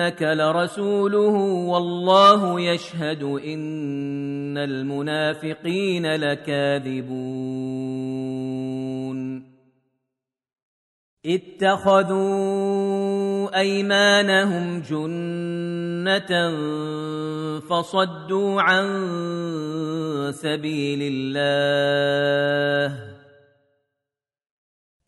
إنك لرسوله والله يشهد إن المنافقين لكاذبون. اتخذوا أيمانهم جنة فصدوا عن سبيل الله.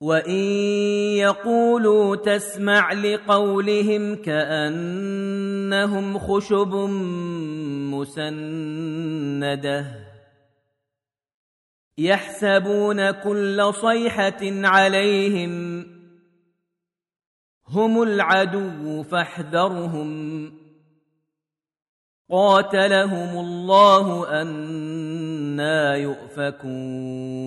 وان يقولوا تسمع لقولهم كانهم خشب مسنده يحسبون كل صيحه عليهم هم العدو فاحذرهم قاتلهم الله أنا يؤفكون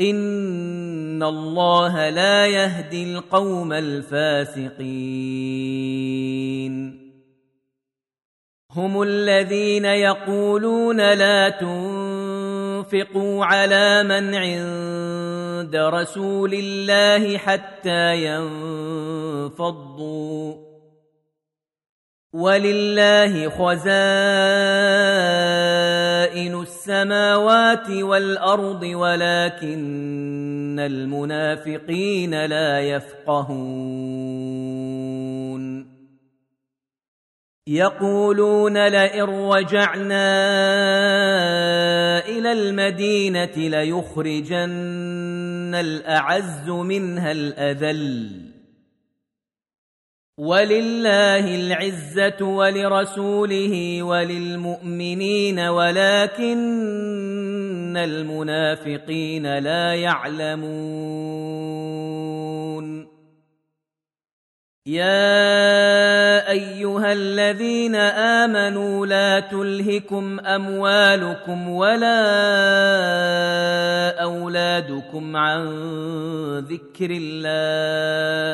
ان الله لا يهدي القوم الفاسقين هم الذين يقولون لا تنفقوا على من عند رسول الله حتى ينفضوا ولله خزائن السماوات والأرض ولكن المنافقين لا يفقهون. يقولون لئن رجعنا إلى المدينة ليخرجن الأعز منها الأذل. ولله العزة ولرسوله وللمؤمنين ولكن المنافقين لا يعلمون. يا أيها الذين آمنوا لا تلهكم أموالكم ولا أولادكم عن ذكر الله.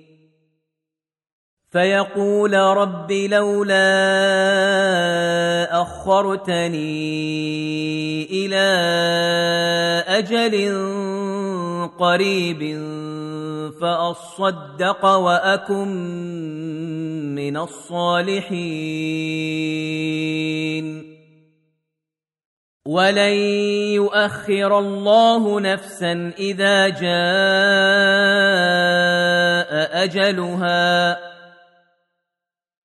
فيقول رب لولا أخرتني إلى أجل قريب فأصدق وأكن من الصالحين. ولن يؤخر الله نفسا إذا جاء أجلها.